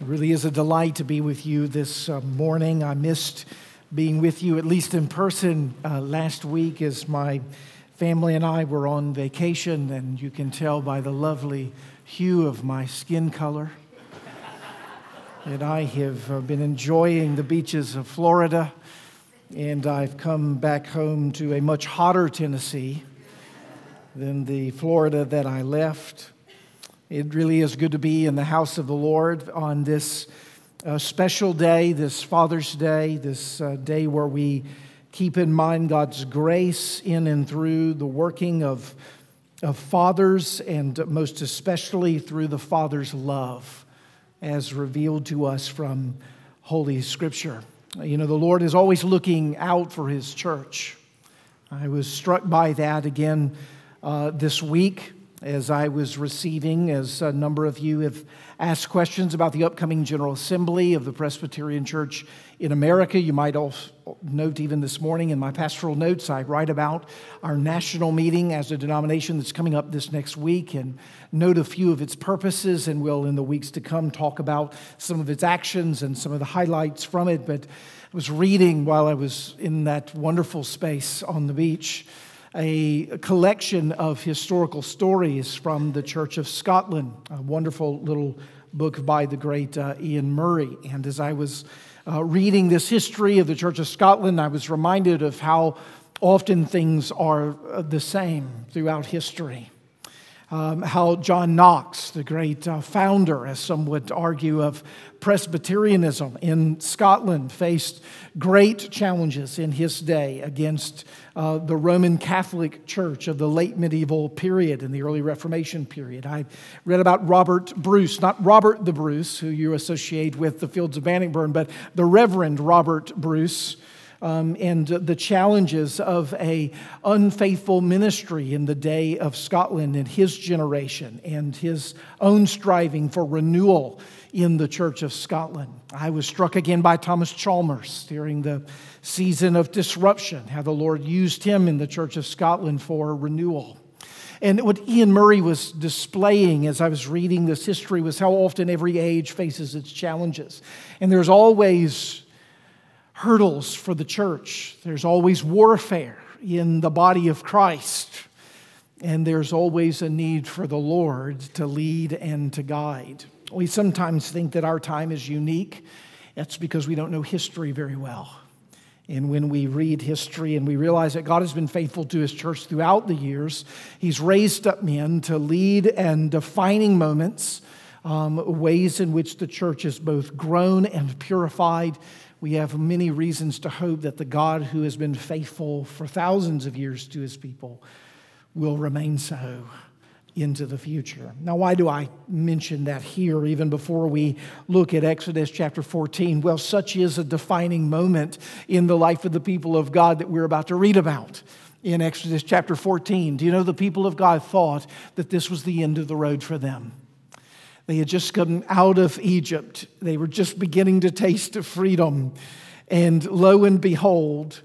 It really is a delight to be with you this uh, morning. I missed being with you, at least in person, uh, last week as my family and I were on vacation, and you can tell by the lovely hue of my skin color that I have uh, been enjoying the beaches of Florida, and I've come back home to a much hotter Tennessee than the Florida that I left. It really is good to be in the house of the Lord on this uh, special day, this Father's Day, this uh, day where we keep in mind God's grace in and through the working of, of fathers, and most especially through the Father's love as revealed to us from Holy Scripture. You know, the Lord is always looking out for His church. I was struck by that again uh, this week as I was receiving, as a number of you have asked questions about the upcoming General Assembly of the Presbyterian Church in America. You might also note, even this morning in my pastoral notes, I write about our national meeting as a denomination that's coming up this next week and note a few of its purposes, and we'll in the weeks to come talk about some of its actions and some of the highlights from it. But I was reading while I was in that wonderful space on the beach a collection of historical stories from the Church of Scotland, a wonderful little book by the great uh, Iain Murray. And as I was uh, reading this history of the Church of Scotland, I was reminded of how often things are uh, the same throughout history um, how John Knox, the great uh, founder, as some would argue, of Presbyterianism in Scotland, faced great challenges in his day against uh, the Roman Catholic Church of the late medieval period and the early Reformation period. I read about Robert Bruce, not Robert the Bruce, who you associate with the fields of Bannockburn, but the Reverend Robert Bruce um, and the challenges of a unfaithful ministry in the day of Scotland and his generation and his own striving for renewal in the Church of Scotland. I was struck again by Thomas Chalmers during the season of disruption, how the Lord used him in the Church of Scotland for renewal. And what Iain Murray was displaying as I was reading this history was how often every age faces its challenges. And there's always hurdles for the church. There's always warfare in the body of Christ, and there's always a need for the Lord to lead and to guide. We sometimes think that our time is unique. That's because we don't know history very well. And when we read history and we realize that God has been faithful to his church throughout the years, he's raised up men to lead and defining moments, um, ways in which the church is both grown and purified we have many reasons to hope that the God who has been faithful for thousands of years to his people will remain so into the future. Now, why do I mention that here, even before we look at Exodus chapter 14? Well, such is a defining moment in the life of the people of God that we're about to read about in Exodus chapter 14. Do you know the people of God thought that this was the end of the road for them? They had just come out of Egypt. They were just beginning to taste of freedom. And lo and behold,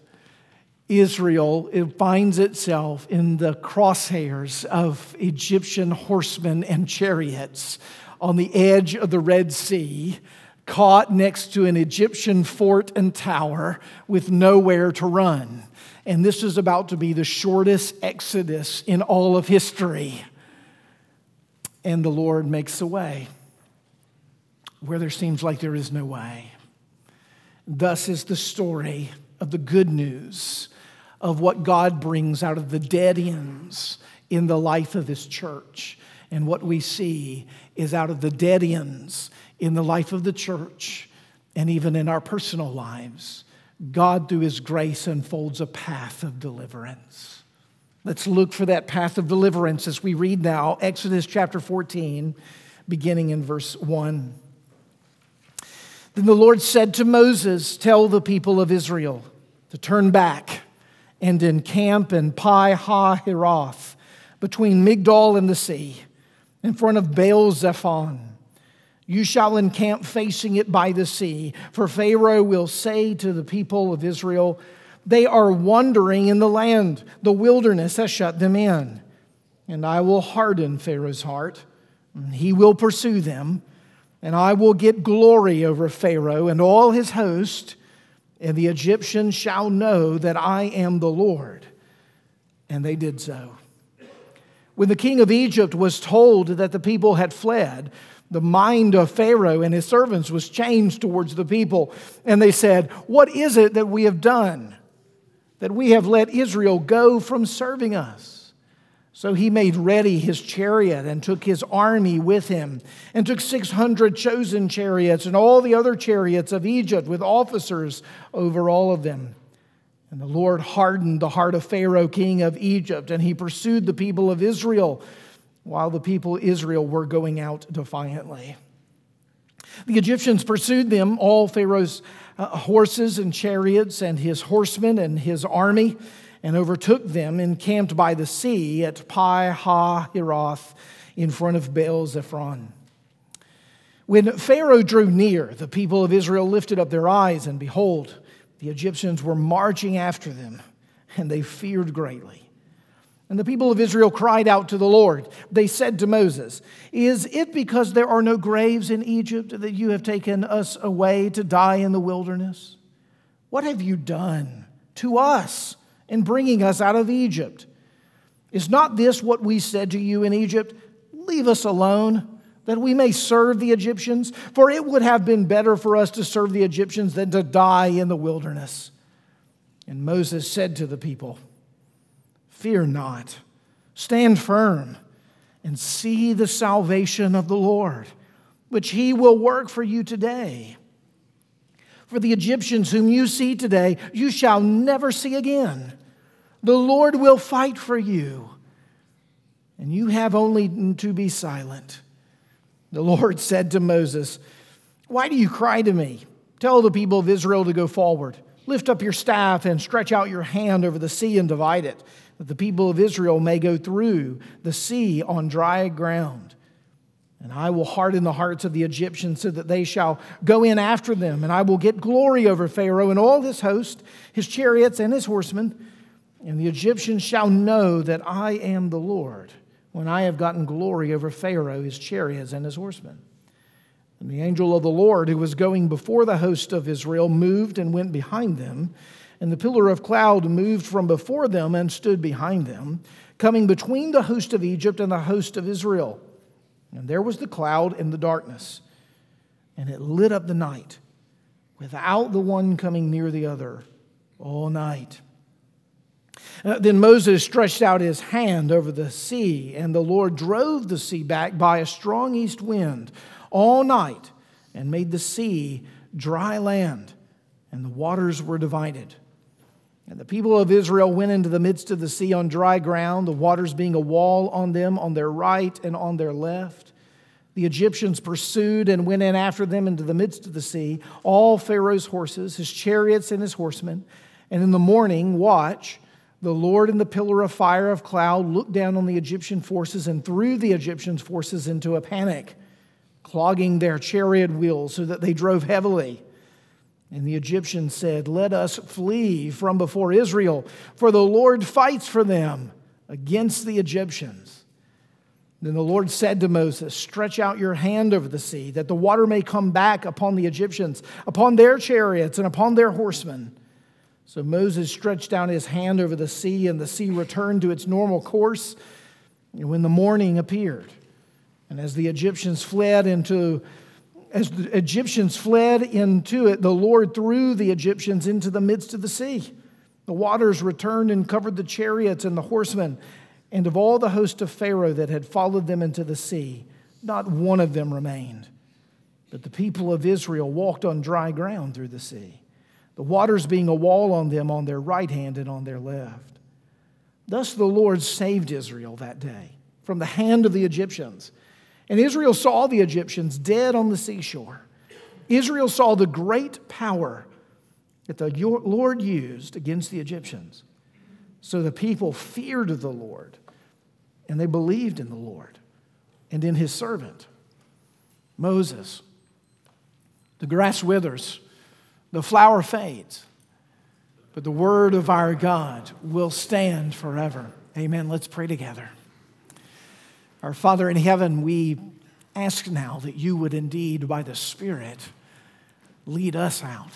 Israel it finds itself in the crosshairs of Egyptian horsemen and chariots on the edge of the Red Sea, caught next to an Egyptian fort and tower with nowhere to run. And this is about to be the shortest exodus in all of history and the Lord makes a way where there seems like there is no way. Thus is the story of the good news of what God brings out of the dead ends in the life of His church. And what we see is out of the dead ends in the life of the church and even in our personal lives, God, through His grace, unfolds a path of deliverance. Let's look for that path of deliverance as we read now Exodus chapter 14, beginning in verse 1. Then the Lord said to Moses, Tell the people of Israel to turn back and encamp in Pi Hahiroth between Migdol and the sea, in front of Baal Zephon. You shall encamp facing it by the sea, for Pharaoh will say to the people of Israel, they are wandering in the land. The wilderness has shut them in. And I will harden Pharaoh's heart. and He will pursue them, and I will get glory over Pharaoh and all his host, and the Egyptians shall know that I am the Lord. And they did so. When the king of Egypt was told that the people had fled, the mind of Pharaoh and his servants was changed towards the people. And they said, What is it that we have done? That we have let Israel go from serving us? So he made ready his chariot and took his army with him, and took 600 chosen chariots and all the other chariots of Egypt with officers over all of them. And the Lord hardened the heart of Pharaoh, king of Egypt, and he pursued the people of Israel while the people of Israel were going out defiantly. The Egyptians pursued them, all Pharaoh's uh, horses and chariots, and his horsemen and his army and overtook them encamped by the sea at Pi Ha Hiroth in front of Baal Zephon. When Pharaoh drew near, the people of Israel lifted up their eyes, and behold, the Egyptians were marching after them, and they feared greatly. And the people of Israel cried out to the Lord. They said to Moses, Is it because there are no graves in Egypt that you have taken us away to die in the wilderness? What have you done to us? In bringing us out of Egypt. Is not this what we said to you in Egypt? Leave us alone, that we may serve the Egyptians. For it would have been better for us to serve the Egyptians than to die in the wilderness. And Moses said to the people, Fear not, stand firm, and see the salvation of the Lord, which he will work for you today. For the Egyptians whom you see today, you shall never see again. The Lord will fight for you, and you have only to be silent. The Lord said to Moses, Why do you cry to me? Tell the people of Israel to go forward. Lift up your staff and stretch out your hand over the sea and divide it, that the people of Israel may go through the sea on dry ground. And I will harden the hearts of the Egyptians so that they shall go in after them. And I will get glory over Pharaoh and all his host, his chariots and his horsemen. And the Egyptians shall know that I am the Lord when I have gotten glory over Pharaoh, his chariots, and his horsemen. And the angel of the Lord, who was going before the host of Israel, moved and went behind them. And the pillar of cloud moved from before them and stood behind them, coming between the host of Egypt and the host of Israel. And there was the cloud in the darkness, and it lit up the night without the one coming near the other all night. Uh, then Moses stretched out his hand over the sea, and the Lord drove the sea back by a strong east wind all night and made the sea dry land, and the waters were divided. And the people of Israel went into the midst of the sea on dry ground, the waters being a wall on them on their right and on their left. The Egyptians pursued and went in after them into the midst of the sea, all Pharaoh's horses, his chariots, and his horsemen. And in the morning, watch, the Lord in the pillar of fire of cloud looked down on the Egyptian forces and threw the Egyptian forces into a panic, clogging their chariot wheels so that they drove heavily. And the Egyptians said, Let us flee from before Israel, for the Lord fights for them against the Egyptians. Then the Lord said to Moses, Stretch out your hand over the sea, that the water may come back upon the Egyptians, upon their chariots, and upon their horsemen. So Moses stretched out his hand over the sea, and the sea returned to its normal course when the morning appeared. And as the Egyptians fled into as the Egyptians fled into it, the Lord threw the Egyptians into the midst of the sea. The waters returned and covered the chariots and the horsemen, and of all the host of Pharaoh that had followed them into the sea, not one of them remained. But the people of Israel walked on dry ground through the sea, the waters being a wall on them on their right hand and on their left. Thus the Lord saved Israel that day from the hand of the Egyptians and Israel saw the Egyptians dead on the seashore. Israel saw the great power that the Lord used against the Egyptians. So the people feared the Lord and they believed in the Lord and in his servant, Moses. The grass withers, the flower fades, but the word of our God will stand forever. Amen. Let's pray together. Our Father in heaven, we ask now that you would indeed, by the Spirit, lead us out.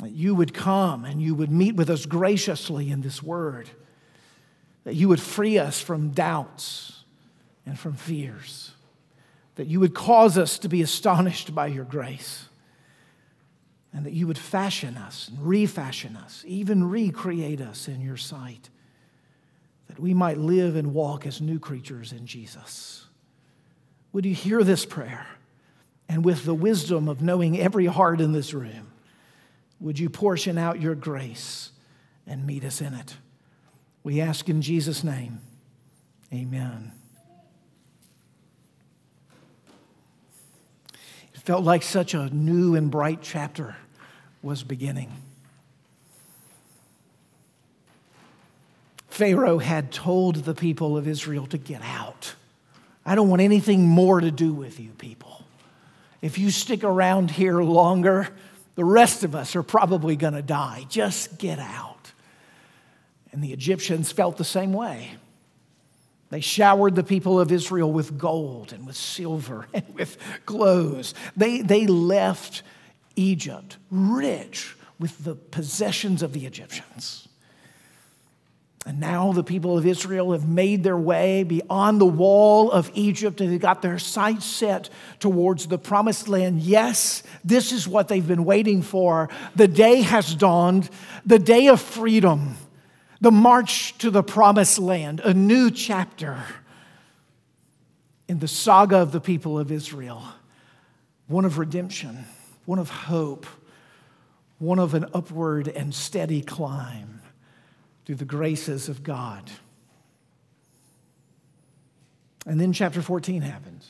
That you would come and you would meet with us graciously in this word. That you would free us from doubts and from fears. That you would cause us to be astonished by your grace. And that you would fashion us and refashion us, even recreate us in your sight. That we might live and walk as new creatures in Jesus. Would you hear this prayer? And with the wisdom of knowing every heart in this room, would you portion out your grace and meet us in it? We ask in Jesus' name. Amen. It felt like such a new and bright chapter was beginning. Pharaoh had told the people of Israel to get out. I don't want anything more to do with you people. If you stick around here longer, the rest of us are probably going to die. Just get out. And the Egyptians felt the same way. They showered the people of Israel with gold and with silver and with clothes. They, they left Egypt rich with the possessions of the Egyptians. And now the people of Israel have made their way beyond the wall of Egypt and they've got their sights set towards the promised land. Yes, this is what they've been waiting for. The day has dawned, the day of freedom, the march to the promised land, a new chapter in the saga of the people of Israel, one of redemption, one of hope, one of an upward and steady climb through the graces of God. And then chapter 14 happens.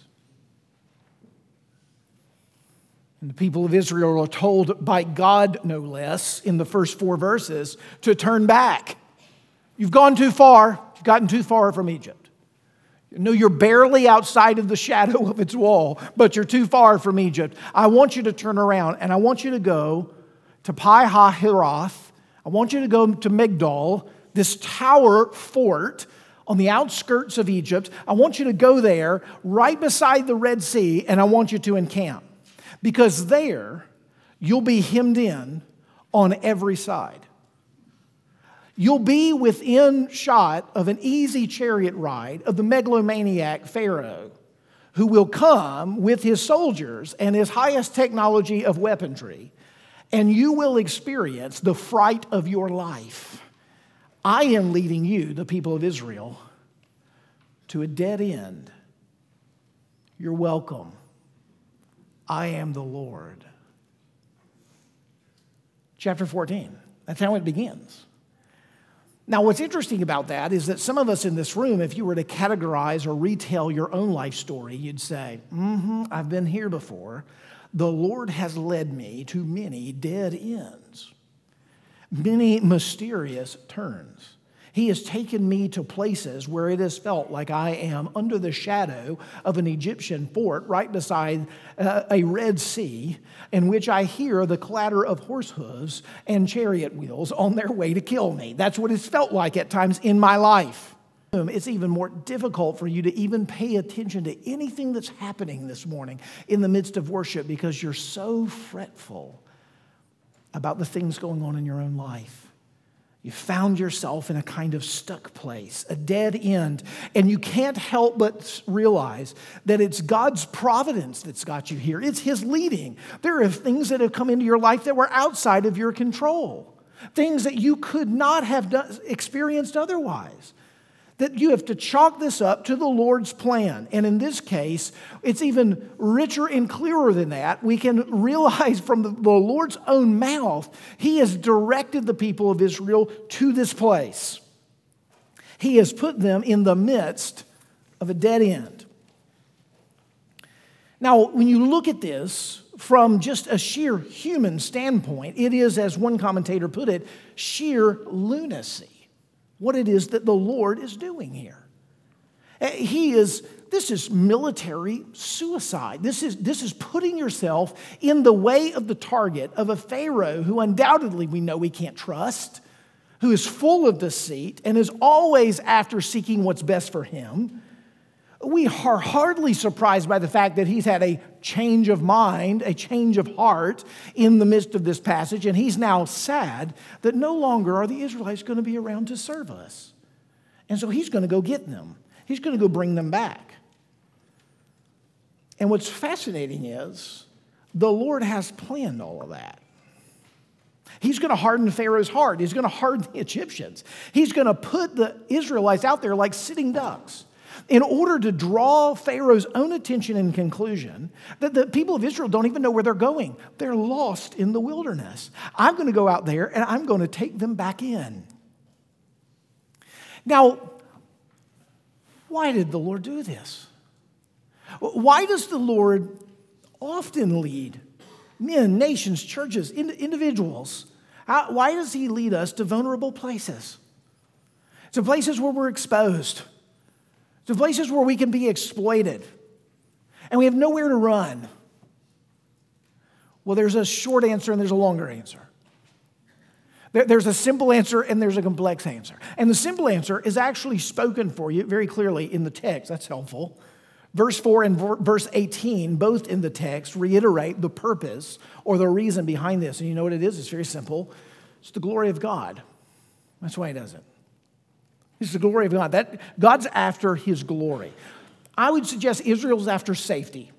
And the people of Israel are told by God, no less, in the first four verses, to turn back. You've gone too far, you've gotten too far from Egypt. Know, you're barely outside of the shadow of its wall, but you're too far from Egypt. I want you to turn around and I want you to go to Pi Hahiroth I want you to go to Migdol, this tower fort on the outskirts of Egypt. I want you to go there right beside the Red Sea, and I want you to encamp. Because there, you'll be hemmed in on every side. You'll be within shot of an easy chariot ride of the megalomaniac Pharaoh, who will come with his soldiers and his highest technology of weaponry and you will experience the fright of your life. I am leading you, the people of Israel, to a dead end. You're welcome. I am the Lord. Chapter 14. That's how it begins. Now, what's interesting about that is that some of us in this room, if you were to categorize or retell your own life story, you'd say, Mm hmm, I've been here before. The Lord has led me to many dead ends, many mysterious turns. He has taken me to places where it has felt like I am under the shadow of an Egyptian fort right beside uh, a Red Sea, in which I hear the clatter of horse hooves and chariot wheels on their way to kill me. That's what it's felt like at times in my life it's even more difficult for you to even pay attention to anything that's happening this morning in the midst of worship because you're so fretful about the things going on in your own life. You found yourself in a kind of stuck place, a dead end, and you can't help but realize that it's God's providence that's got you here. It's His leading. There are things that have come into your life that were outside of your control, things that you could not have done, experienced otherwise that you have to chalk this up to the Lord's plan. And in this case, it's even richer and clearer than that. We can realize from the, Lord's own mouth, He has directed the people of Israel to this place. He has put them in the midst of a dead end. Now, when you look at this from just a sheer human standpoint, it is, as one commentator put it, sheer lunacy what it is that the Lord is doing here. Eh, he is, this is military suicide. This is, this is putting yourself in the way of the target of a Pharaoh who undoubtedly we know we can't trust, who is full of deceit and is always after seeking what's best for him, We are hardly surprised by the fact that he's had a change of mind, a change of heart in the midst of this passage, and he's now sad that no longer are the Israelites going to be around to serve us. And so he's going to go get them, he's going to go bring them back. And what's fascinating is the Lord has planned all of that. He's going to harden Pharaoh's heart. He's going to harden the Egyptians. He's going to put the Israelites out there like sitting ducks in order to draw Pharaoh's own attention and conclusion that the people of Israel don't even know where they're going. They're lost in the wilderness. I'm going to go out there and I'm going to take them back in. Now, why did the Lord do this? Why does the Lord often lead men, nations, churches, individuals? why does He lead us to vulnerable places? To places where we're exposed, to places where we can be exploited, and we have nowhere to run. Well, there's a short answer and there's a longer answer. There's a simple answer and there's a complex answer. And the simple answer is actually spoken for you very clearly in the text. That's helpful. Verse 4 and verse 18, both in the text, reiterate the purpose or the reason behind this. And you know what it is? It's very simple it's the glory of God. That's why he does it. It's the glory of God. That, God's after his glory. I would suggest Israel's after safety.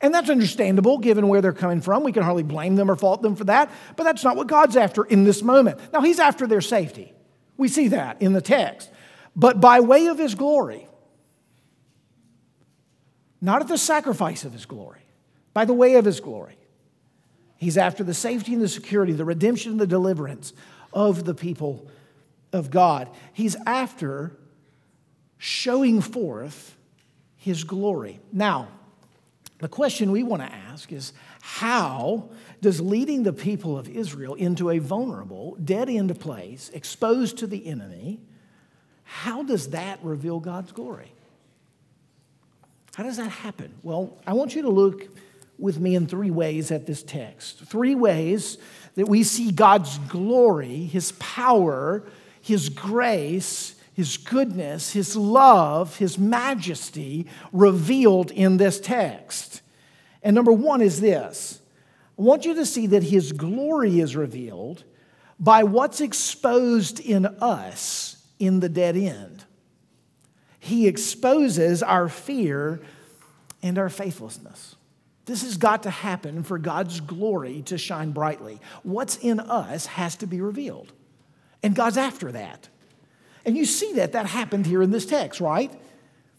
And that's understandable given where they're coming from. We can hardly blame them or fault them for that, but that's not what God's after in this moment. Now, He's after their safety. We see that in the text. But by way of His glory, not at the sacrifice of his glory, by the way of his glory. He's after the safety and the security, the redemption and the deliverance of the people of God. He's after showing forth his glory. Now, the question we want to ask is how does leading the people of Israel into a vulnerable, dead end place, exposed to the enemy, how does that reveal God's glory? How does that happen? Well, I want you to look with me in three ways at this text. Three ways that we see God's glory, His power, His grace, His goodness, His love, His majesty revealed in this text. And number one is this I want you to see that His glory is revealed by what's exposed in us in the dead end. He exposes our fear and our faithlessness. This has got to happen for God's glory to shine brightly. What's in us has to be revealed. And God's after that. And you see that that happened here in this text, right?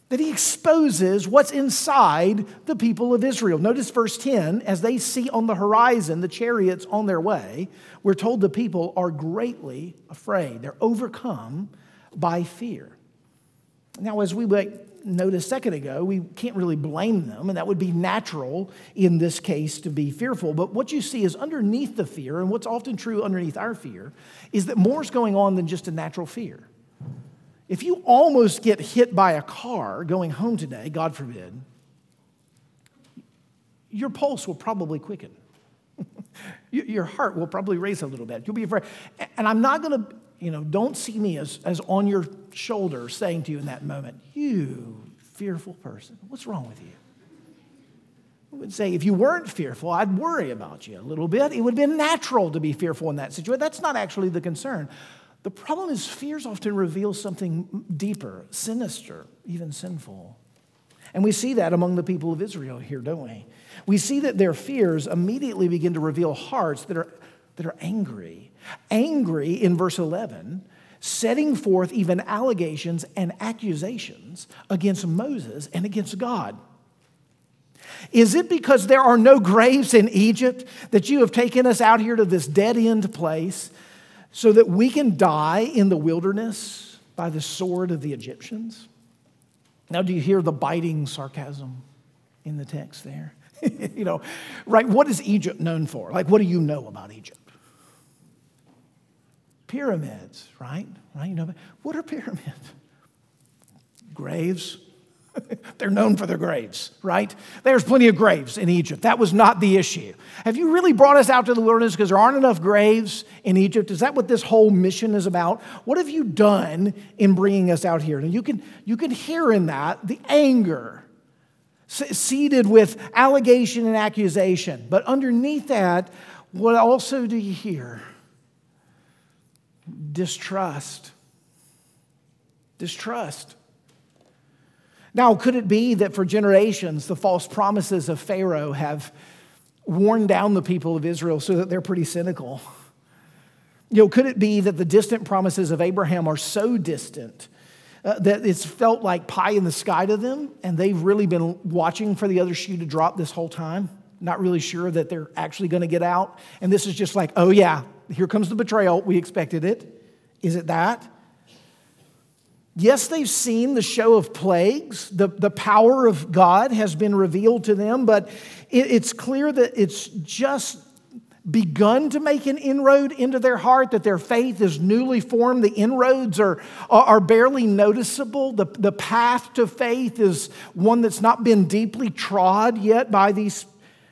That he exposes what's inside the people of Israel. Notice verse 10 as they see on the horizon the chariots on their way, we're told the people are greatly afraid. They're overcome by fear. Now, as we noticed a second ago, we can't really blame them, and that would be natural in this case to be fearful. But what you see is underneath the fear, and what's often true underneath our fear, is that more is going on than just a natural fear. If you almost get hit by a car going home today, God forbid, your pulse will probably quicken. your heart will probably race a little bit. You'll be afraid. And I'm not going to you know, don't see me as, as on your shoulder saying to you in that moment, You fearful person, what's wrong with you? I would say, if you weren't fearful, I'd worry about you a little bit. It would have been natural to be fearful in that situation. That's not actually the concern. The problem is, fears often reveal something deeper, sinister, even sinful. And we see that among the people of Israel here, don't we? We see that their fears immediately begin to reveal hearts that are, that are angry angry in verse 11, setting forth even allegations and accusations against Moses and against God. Is it because there are no graves in Egypt that you have taken us out here to this dead end place so that we can die in the wilderness by the sword of the Egyptians? Now, do you hear the biting sarcasm in the text there? you know, right? What is Egypt known for? Like, what do you know about Egypt? Pyramids, right? Right? You know, what are pyramids? Graves. They're known for their graves, right? There's plenty of graves in Egypt. That was not the issue. Have you really brought us out to the wilderness because there aren't enough graves in Egypt? Is that what this whole mission is about? What have you done in bringing us out here? And you can, you can hear in that the anger seeded with allegation and accusation. But underneath that, what also do you hear? Distrust. Distrust. Now, could it be that for generations the false promises of Pharaoh have worn down the people of Israel so that they're pretty cynical? You know, could it be that the distant promises of Abraham are so distant uh, that it's felt like pie in the sky to them and they've really been watching for the other shoe to drop this whole time? Not really sure that they're actually going to get out. And this is just like, oh, yeah, here comes the betrayal. We expected it. Is it that? Yes, they've seen the show of plagues. The, the power of God has been revealed to them, but it, it's clear that it's just begun to make an inroad into their heart, that their faith is newly formed. The inroads are, are barely noticeable. The, the path to faith is one that's not been deeply trod yet by these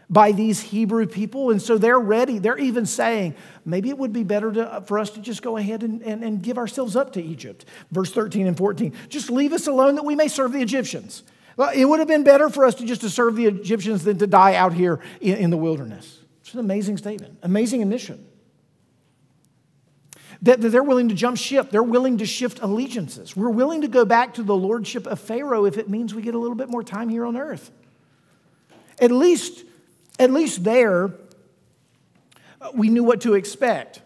by these Hebrew people. And so they're ready. They're even saying, maybe it would be better to, for us to just go ahead and, and, and give ourselves up to Egypt. Verse 13 and 14. Just leave us alone that we may serve the Egyptians. Well, it would have been better for us to just to serve the Egyptians than to die out here in, in the wilderness. It's an amazing statement, amazing admission. That, that they're willing to jump ship, they're willing to shift allegiances. We're willing to go back to the lordship of Pharaoh if it means we get a little bit more time here on earth. At least at least there, we knew what to expect.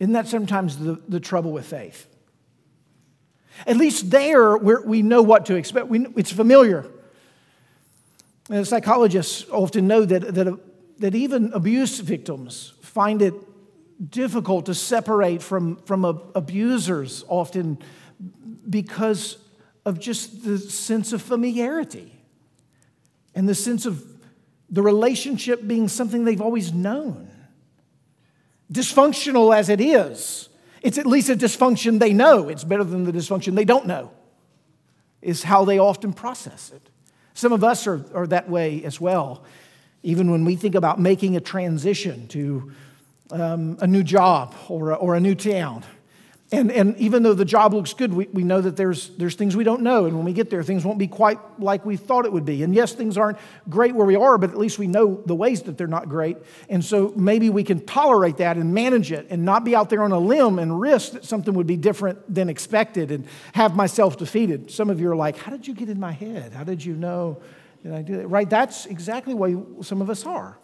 Isn't that sometimes the, the trouble with faith? At least there, we know what to expect. We, it's familiar. And psychologists often know that, that, that even abuse victims find it difficult to separate from, from abusers often because of just the sense of familiarity and the sense of the relationship being something they've always known. Dysfunctional as it is, it's at least a dysfunction they know. It's better than the dysfunction they don't know, is how they often process it. Some of us are, are that way as well. Even when we think about making a transition to um, a new job or or a new town, and, and even though the job looks good, we, we know that there's, there's things we don't know. And when we get there, things won't be quite like we thought it would be. And yes, things aren't great where we are, but at least we know the ways that they're not great. And so maybe we can tolerate that and manage it and not be out there on a limb and risk that something would be different than expected and have myself defeated. Some of you are like, How did you get in my head? How did you know that I do that? Right? That's exactly why some of us are.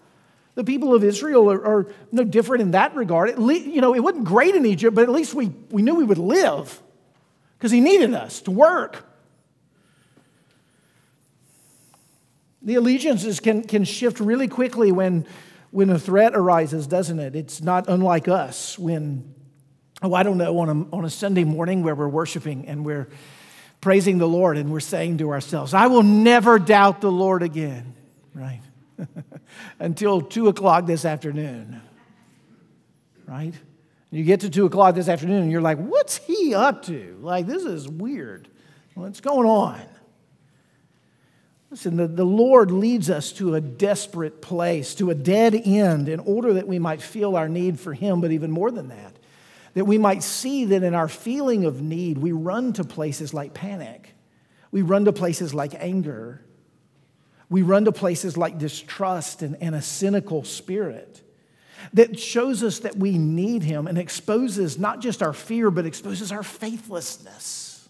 The people of Israel are, are no different in that regard. You know, it wasn't great in Egypt, but at least we, we knew we would live because he needed us to work. The allegiances can, can shift really quickly when, when a threat arises, doesn't it? It's not unlike us when, oh, I don't know, on a, on a Sunday morning where we're worshiping and we're praising the Lord and we're saying to ourselves, I will never doubt the Lord again, right? until two o'clock this afternoon. Right? You get to two o'clock this afternoon and you're like, what's he up to? Like, this is weird. What's going on? Listen, the, the Lord leads us to a desperate place, to a dead end, in order that we might feel our need for Him, but even more than that, that we might see that in our feeling of need, we run to places like panic, we run to places like anger, we run to places like distrust and, and a cynical spirit that shows us that we need him and exposes not just our fear, but exposes our faithlessness.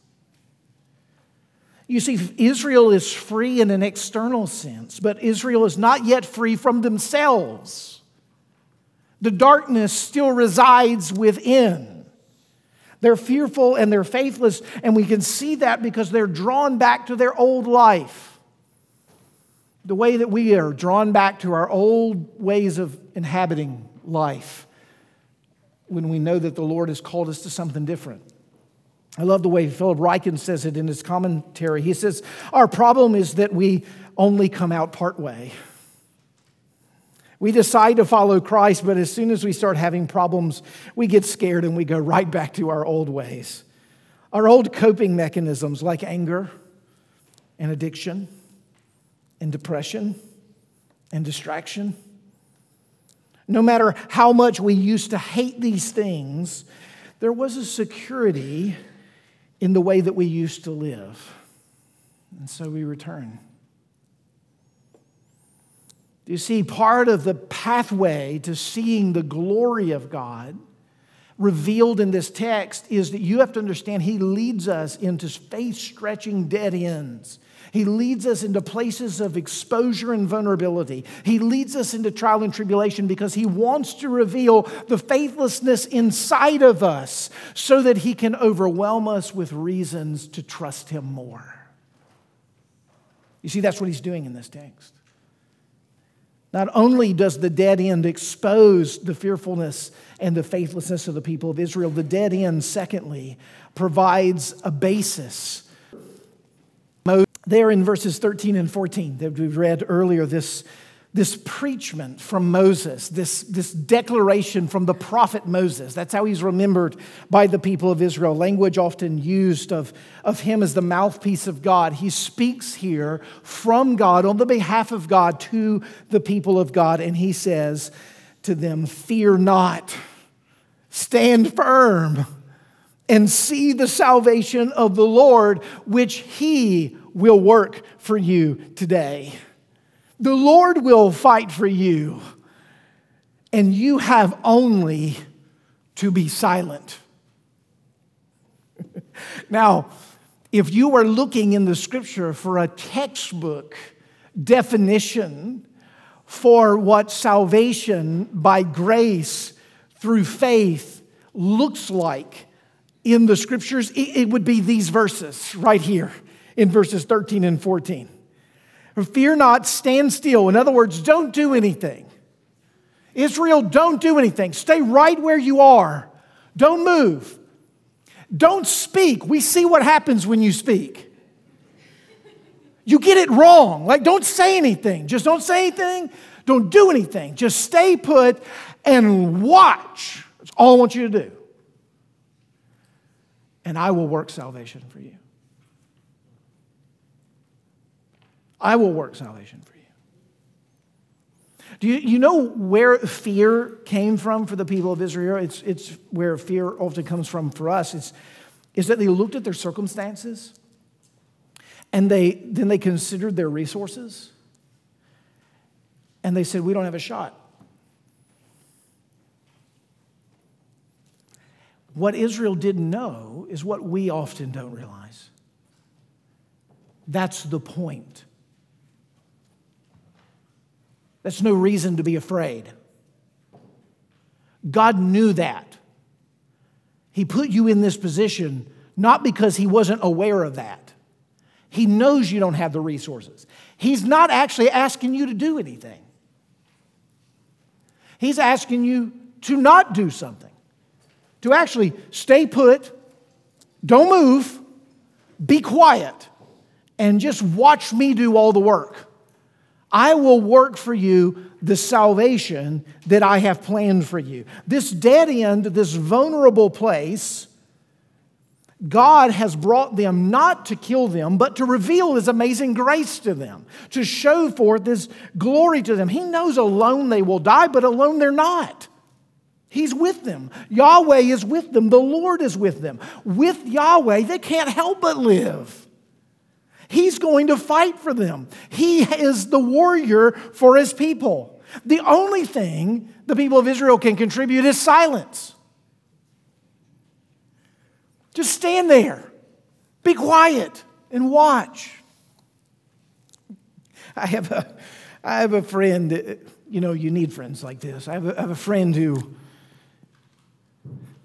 You see, Israel is free in an external sense, but Israel is not yet free from themselves. The darkness still resides within. They're fearful and they're faithless, and we can see that because they're drawn back to their old life the way that we are drawn back to our old ways of inhabiting life when we know that the Lord has called us to something different. I love the way Philip Ryken says it in his commentary. He says, Our problem is that we only come out part way. We decide to follow Christ, but as soon as we start having problems, we get scared and we go right back to our old ways. Our old coping mechanisms like anger, and addiction and depression and distraction. No matter how much we used to hate these things, there was a security in the way that we used to live. And so we return. You see, part of the pathway to seeing the glory of God revealed in this text is that you have to understand He leads us into faith stretching dead ends. He leads us into places of exposure and vulnerability. He leads us into trial and tribulation because He wants to reveal the faithlessness inside of us so that He can overwhelm us with reasons to trust Him more. You see, that's what He's doing in this text. Not only does the dead end expose the fearfulness and the faithlessness of the people of Israel, the dead end, secondly, provides a basis. There in verses 13 and 14 that we read earlier, this, this preachment from Moses, this, this declaration from the prophet Moses. That's how he's remembered by the people of Israel. Language often used of, of him as the mouthpiece of God. He speaks here from God on the behalf of God to the people of God, and he says to them, Fear not, stand firm, and see the salvation of the Lord, which he will work for you today. The Lord will fight for you, and you have only to be silent. now, if you are looking in the scripture for a textbook definition for what salvation by grace through faith looks like in the scriptures, it would be these verses right here in verses 13 and 14. Fear not, stand still. In other words, don't do anything. Israel, don't do anything. Stay right where you are. Don't move. Don't speak. We see what happens when you speak. You get it wrong. Like, don't say anything. Just don't say anything. Don't do anything. Just stay put and watch. That's all I want you to do. And I will work salvation for you. I will work salvation for you. Do you, you know where fear came from for the people of Israel? It's, it's where fear often comes from for us. It's, is that they looked at their circumstances and they, then they considered their resources and they said, We don't have a shot. What Israel didn't know is what we often don't realize. That's the point. That's no reason to be afraid. God knew that. He put you in this position not because He wasn't aware of that. He knows you don't have the resources. He's not actually asking you to do anything, He's asking you to not do something, to actually stay put, don't move, be quiet, and just watch me do all the work. I will work for you the salvation that I have planned for you. This dead end, this vulnerable place, God has brought them not to kill them, but to reveal His amazing grace to them, to show forth His glory to them. He knows alone they will die, but alone they're not. He's with them. Yahweh is with them. The Lord is with them. With Yahweh, they can't help but live. He's going to fight for them. He is the warrior for his people. The only thing the people of Israel can contribute is silence. Just stand there, be quiet, and watch. I have a, I have a friend, you know, you need friends like this. I have a, I have a friend who,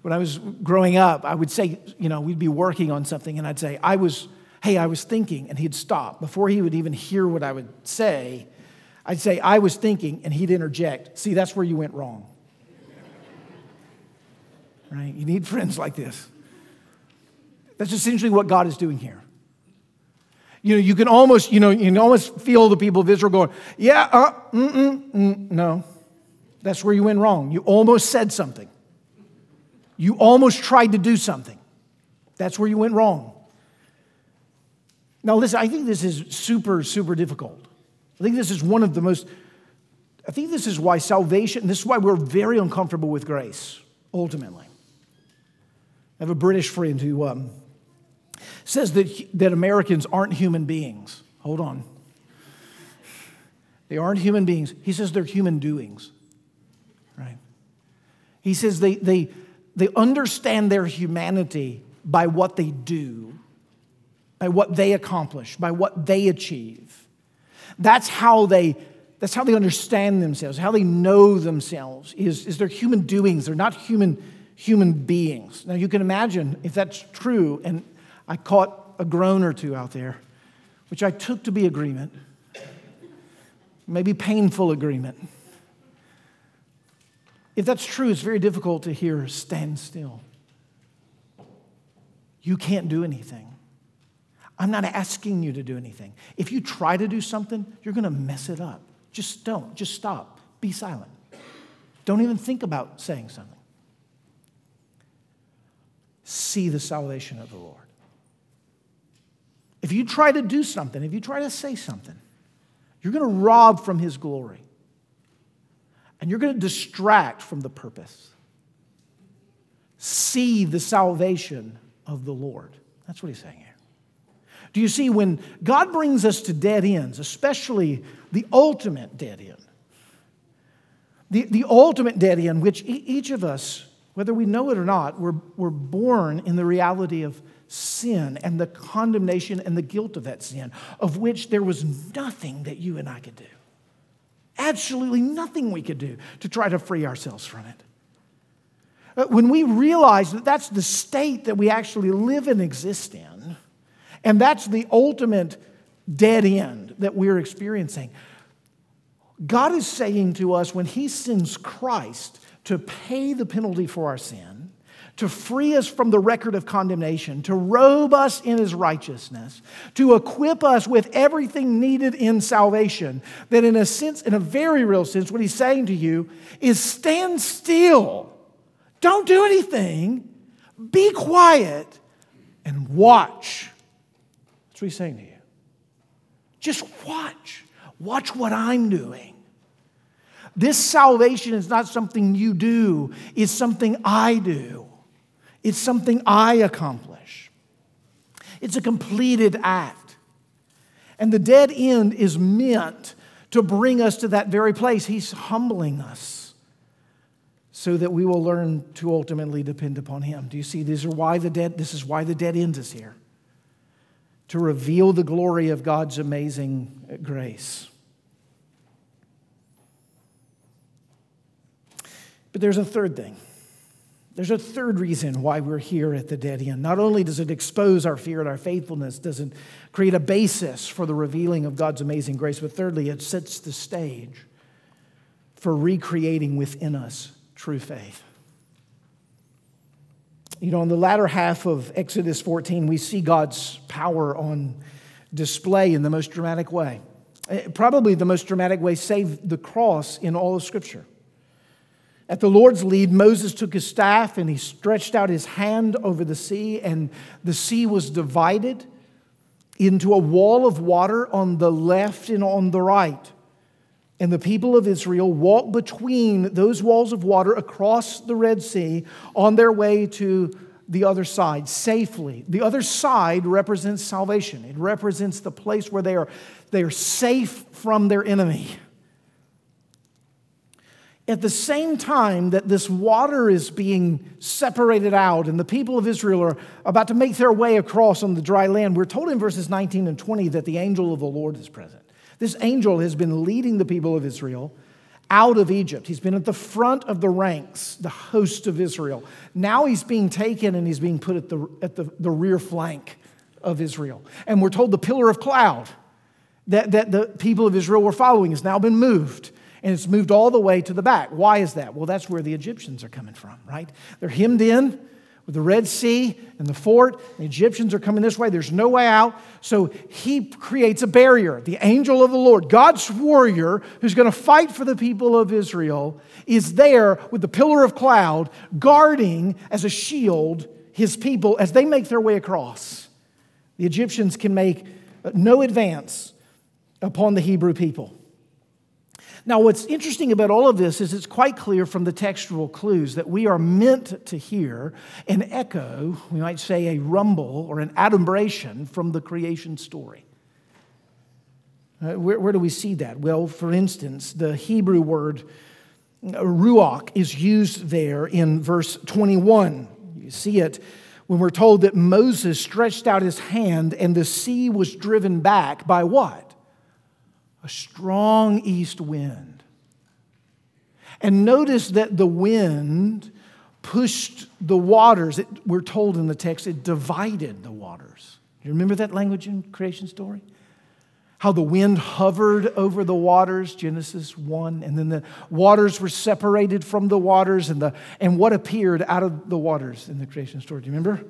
when I was growing up, I would say, you know, we'd be working on something, and I'd say, I was hey, I was thinking, and he'd stop. Before he would even hear what I would say, I'd say, I was thinking, and he'd interject, see, that's where you went wrong. right? You need friends like this. That's essentially what God is doing here. You know, you can almost, you know, you can almost feel the people of Israel going, yeah, uh, mm-mm, mm, no. That's where you went wrong. You almost said something. You almost tried to do something. That's where you went wrong. Now, listen, I think this is super, super difficult. I think this is one of the most, I think this is why salvation, this is why we're very uncomfortable with grace, ultimately. I have a British friend who um, says that, that Americans aren't human beings. Hold on. They aren't human beings. He says they're human doings. Right? He says they, they, they understand their humanity by what they do, by what they accomplish, by what they achieve. That's how they, that's how they understand themselves, how they know themselves, is, is their human doings. They're not human, human beings. Now, you can imagine if that's true, and I caught a groan or two out there, which I took to be agreement, maybe painful agreement. If that's true, it's very difficult to hear stand still. You can't do anything. I'm not asking you to do anything. If you try to do something, you're going to mess it up. Just don't. Just stop. Be silent. Don't even think about saying something. See the salvation of the Lord. If you try to do something, if you try to say something, you're going to rob from his glory. And you're going to distract from the purpose. See the salvation of the Lord. That's what he's saying here. Do you see, when God brings us to dead ends, especially the ultimate dead end, the, the ultimate dead end, which each of us, whether we know it or not, we're, we're born in the reality of sin and the condemnation and the guilt of that sin, of which there was nothing that you and I could do. Absolutely nothing we could do to try to free ourselves from it. Uh, when we realize that that's the state that we actually live and exist in, and that's the ultimate dead end that we're experiencing, God is saying to us when He sends Christ to pay the penalty for our sin, to free us from the record of condemnation, to robe us in his righteousness, to equip us with everything needed in salvation. That, in a sense, in a very real sense, what he's saying to you is stand still, don't do anything, be quiet, and watch. What he's saying to you. Just watch. Watch what I'm doing. This salvation is not something you do, it's something I do. It's something I accomplish. It's a completed act. And the dead end is meant to bring us to that very place. He's humbling us so that we will learn to ultimately depend upon him. Do you see these are why the dead this is why the dead end is here. To reveal the glory of God's amazing grace. But there's a third thing. There's a third reason why we're here at the dead end. Not only does it expose our fear and our faithfulness, does it create a basis for the revealing of God's amazing grace, but thirdly, it sets the stage for recreating within us true faith. You know, in the latter half of Exodus 14, we see God's power on display in the most dramatic way. Eh, probably the most dramatic way, save the cross in all of Scripture. At the Lord's lead, Moses took his staff and he stretched out his hand over the sea, and the sea was divided into a wall of water on the left and on the right. And the people of Israel walked between those walls of water across the Red Sea on their way to the other side safely. The other side represents salvation, it represents the place where they are, they are safe from their enemy. At the same time that this water is being separated out and the people of Israel are about to make their way across on the dry land, we're told in verses 19 and 20 that the angel of the Lord is present. This angel has been leading the people of Israel out of Egypt. He's been at the front of the ranks, the host of Israel. Now he's being taken and he's being put at the, at the, the rear flank of Israel. And we're told the pillar of cloud that, that the people of Israel were following has now been moved and it's moved all the way to the back. Why is that? Well, that's where the Egyptians are coming from, right? They're hemmed in with the Red Sea and the fort. The Egyptians are coming this way. There's no way out. So he creates a barrier. The angel of the Lord, God's warrior who's going to fight for the people of Israel, is there with the pillar of cloud guarding as a shield his people as they make their way across. The Egyptians can make uh, no advance upon the Hebrew people. Now, what's interesting about all of this is it's quite clear from the textual clues that we are meant to hear an echo, we might say a rumble or an adumbration from the creation story. Uh, where, where do we see that? Well, for instance, the Hebrew word uh, ruach is used there in verse 21. You see it when we're told that Moses stretched out his hand and the sea was driven back by what? A strong east wind. And notice that the wind pushed the waters. It, we're told in the text, it divided the waters. Do you remember that language in creation story? How the wind hovered over the waters, Genesis 1, and then the waters were separated from the waters, and, the, and what appeared out of the waters in the creation story? Do you remember?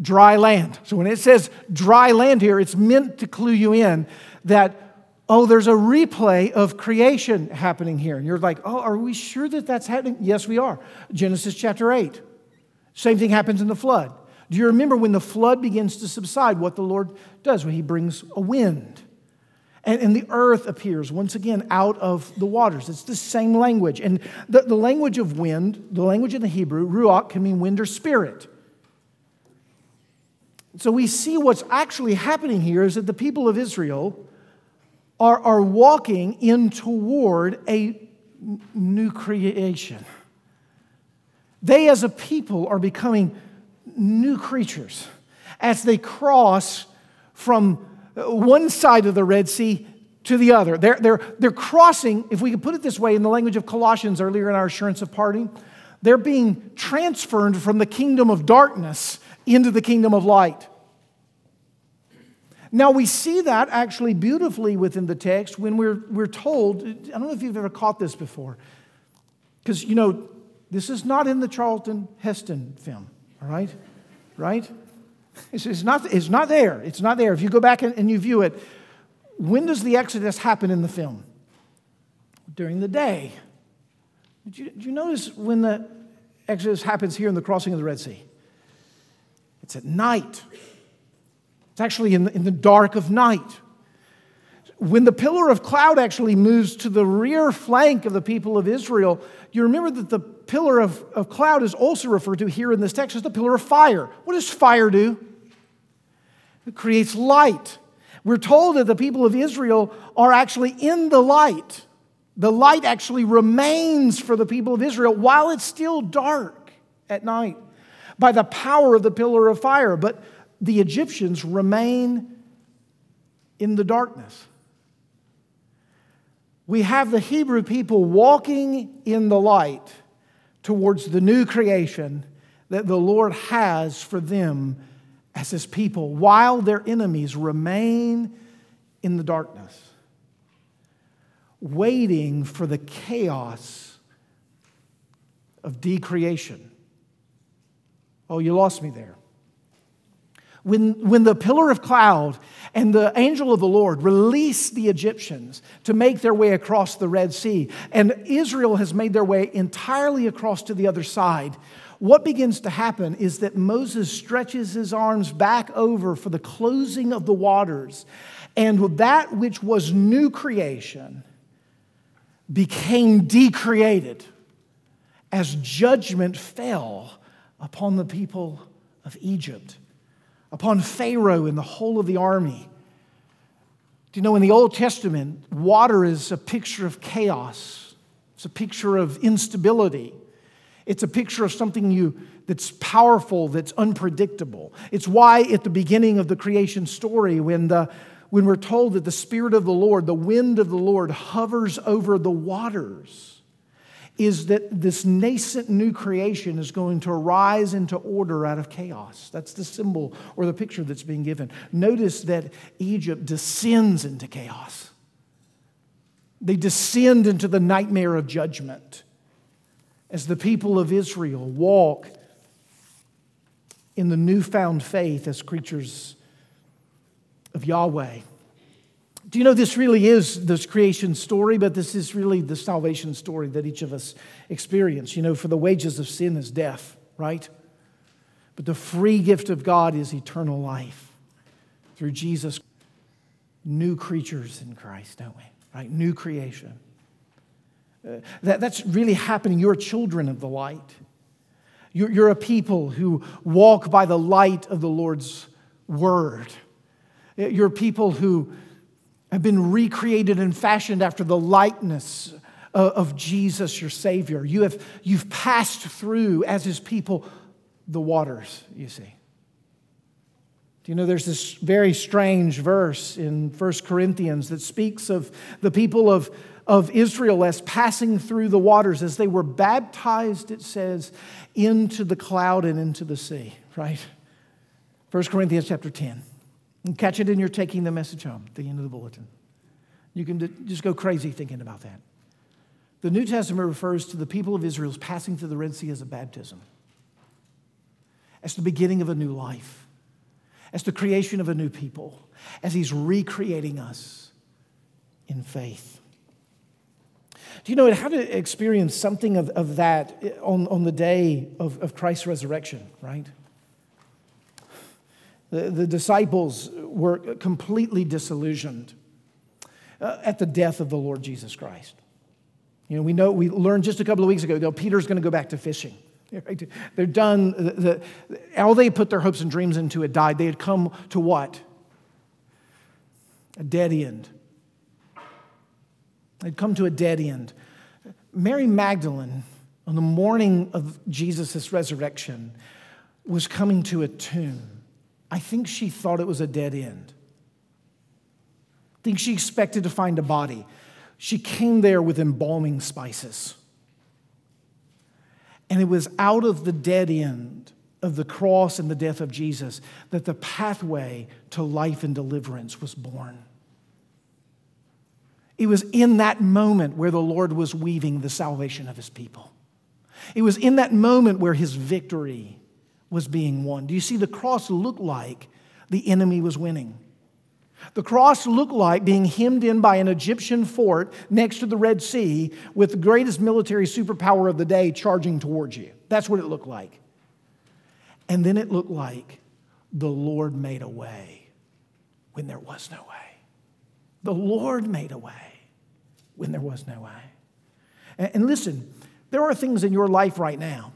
Dry land. So when it says dry land here, it's meant to clue you in that oh, there's a replay of creation happening here. And you're like, oh, are we sure that that's happening? Yes, we are. Genesis chapter 8. Same thing happens in the flood. Do you remember when the flood begins to subside, what the Lord does? When He brings a wind. And, and the earth appears once again out of the waters. It's the same language. And the, the language of wind, the language in the Hebrew, ruach, can mean wind or spirit. So we see what's actually happening here is that the people of Israel are, are walking in toward a new creation. They, as a people, are becoming new creatures as they cross from one side of the Red Sea to the other. They're, they're, they're crossing, if we could put it this way, in the language of Colossians earlier in our assurance of pardon, they're being transferred from the kingdom of darkness into the kingdom of light. Now, we see that actually beautifully within the text when we're, we're told, I don't know if you've ever caught this before, because, you know, this is not in the Charlton Heston film, all right? Right? It's, it's, not, it's not there. It's not there. If you go back and, and you view it, when does the Exodus happen in the film? During the day. Did you, did you notice when the Exodus happens here in the crossing of the Red Sea? It's at night. It's actually in the, in the dark of night. When the pillar of cloud actually moves to the rear flank of the people of Israel, you remember that the pillar of, of cloud is also referred to here in this text as the pillar of fire. What does fire do? It creates light. We're told that the people of Israel are actually in the light. The light actually remains for the people of Israel while it's still dark at night by the power of the pillar of fire. But the Egyptians remain in the darkness. We have the Hebrew people walking in the light towards the new creation that the Lord has for them as his people, while their enemies remain in the darkness, waiting for the chaos of decreation. Oh, you lost me there. When, when the pillar of cloud and the angel of the Lord released the Egyptians to make their way across the Red Sea, and Israel has made their way entirely across to the other side, what begins to happen is that Moses stretches his arms back over for the closing of the waters, and that which was new creation became decreated as judgment fell upon the people of Egypt upon Pharaoh and the whole of the army. Do you know in the Old Testament, water is a picture of chaos, it's a picture of instability, it's a picture of something you, that's powerful, that's unpredictable. It's why at the beginning of the creation story, when, the, when we're told that the Spirit of the Lord, the wind of the Lord, hovers over the waters is that this nascent new creation is going to rise into order out of chaos. That's the symbol or the picture that's being given. Notice that Egypt descends into chaos, they descend into the nightmare of judgment as the people of Israel walk in the newfound faith as creatures of Yahweh. Do you know this really is this creation story, but this is really the salvation story that each of us experience? You know, for the wages of sin is death, right? But the free gift of God is eternal life through Jesus. new creatures in Christ, don't we? Right? New creation. Uh, that, that's really happening. You're children of the light. You're, you're a people who walk by the light of the Lord's word. You're people who have been recreated and fashioned after the likeness uh, of Jesus, your Savior. You have, you've passed through, as His people, the waters, you see. Do you know there's this very strange verse in 1 Corinthians that speaks of the people of, of Israel as passing through the waters, as they were baptized, it says, into the cloud and into the sea, right? 1 Corinthians chapter 10. And catch it in your taking the message home at the end of the bulletin. You can just go crazy thinking about that. The New Testament refers to the people of Israel's passing through the Red Sea as a baptism, as the beginning of a new life, as the creation of a new people, as He's recreating us in faith. Do you know how to experience something of, of that on, on the day of, of Christ's resurrection, right? The, disciples were completely disillusioned uh, at the death of the Lord Jesus Christ. You know, we know we learned just a couple of weeks ago, that Peter's going to go back to fishing. They're done. The, the, all they put their hopes and dreams into had died. They had come to what? A dead end. They'd come to a dead end. Mary Magdalene, on the morning of Jesus' resurrection, was coming to a tomb. I think she thought it was a dead end. I think she expected to find a body. She came there with embalming spices. And it was out of the dead end of the cross and the death of Jesus that the pathway to life and deliverance was born. It was in that moment where the Lord was weaving the salvation of his people. It was in that moment where his victory was being won. Do you see the cross looked like the enemy was winning? The cross looked like being hemmed in by an Egyptian fort next to the Red Sea with the greatest military superpower of the day charging towards you. That's what it looked like. And then it looked like the Lord made a way when there was no way. The Lord made a way when there was no way. And listen, there are things in your life right now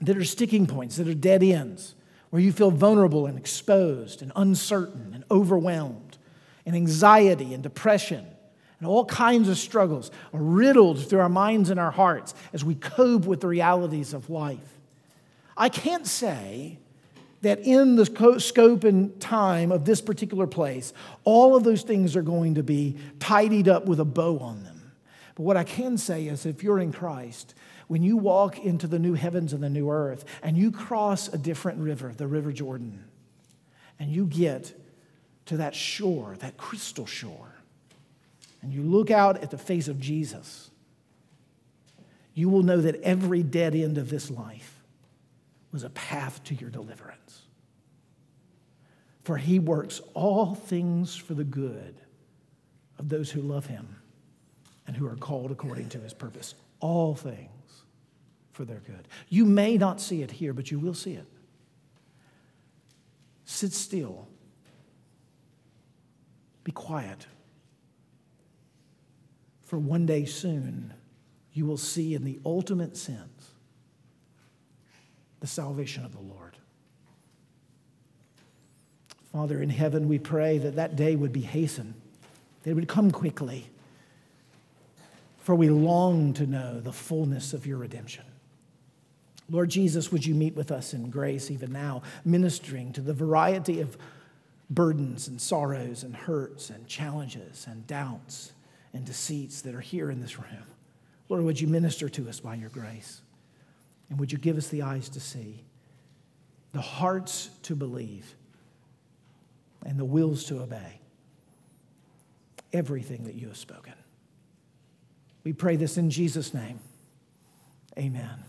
that are sticking points, that are dead ends, where you feel vulnerable and exposed and uncertain and overwhelmed, and anxiety and depression and all kinds of struggles are riddled through our minds and our hearts as we cope with the realities of life. I can't say that in the scope and time of this particular place, all of those things are going to be tidied up with a bow on them. But what I can say is if you're in Christ, when you walk into the new heavens and the new earth and you cross a different river, the River Jordan, and you get to that shore, that crystal shore, and you look out at the face of Jesus, you will know that every dead end of this life was a path to your deliverance. For he works all things for the good of those who love him and who are called according to his purpose. All things for their good. You may not see it here, but you will see it. Sit still. Be quiet. For one day soon, you will see in the ultimate sense the salvation of the Lord. Father in heaven, we pray that that day would be hastened, that it would come quickly, for we long to know the fullness of your redemption. Lord Jesus, would you meet with us in grace even now, ministering to the variety of burdens and sorrows and hurts and challenges and doubts and deceits that are here in this room. Lord, would you minister to us by your grace? And would you give us the eyes to see, the hearts to believe, and the wills to obey everything that you have spoken? We pray this in Jesus' name. Amen.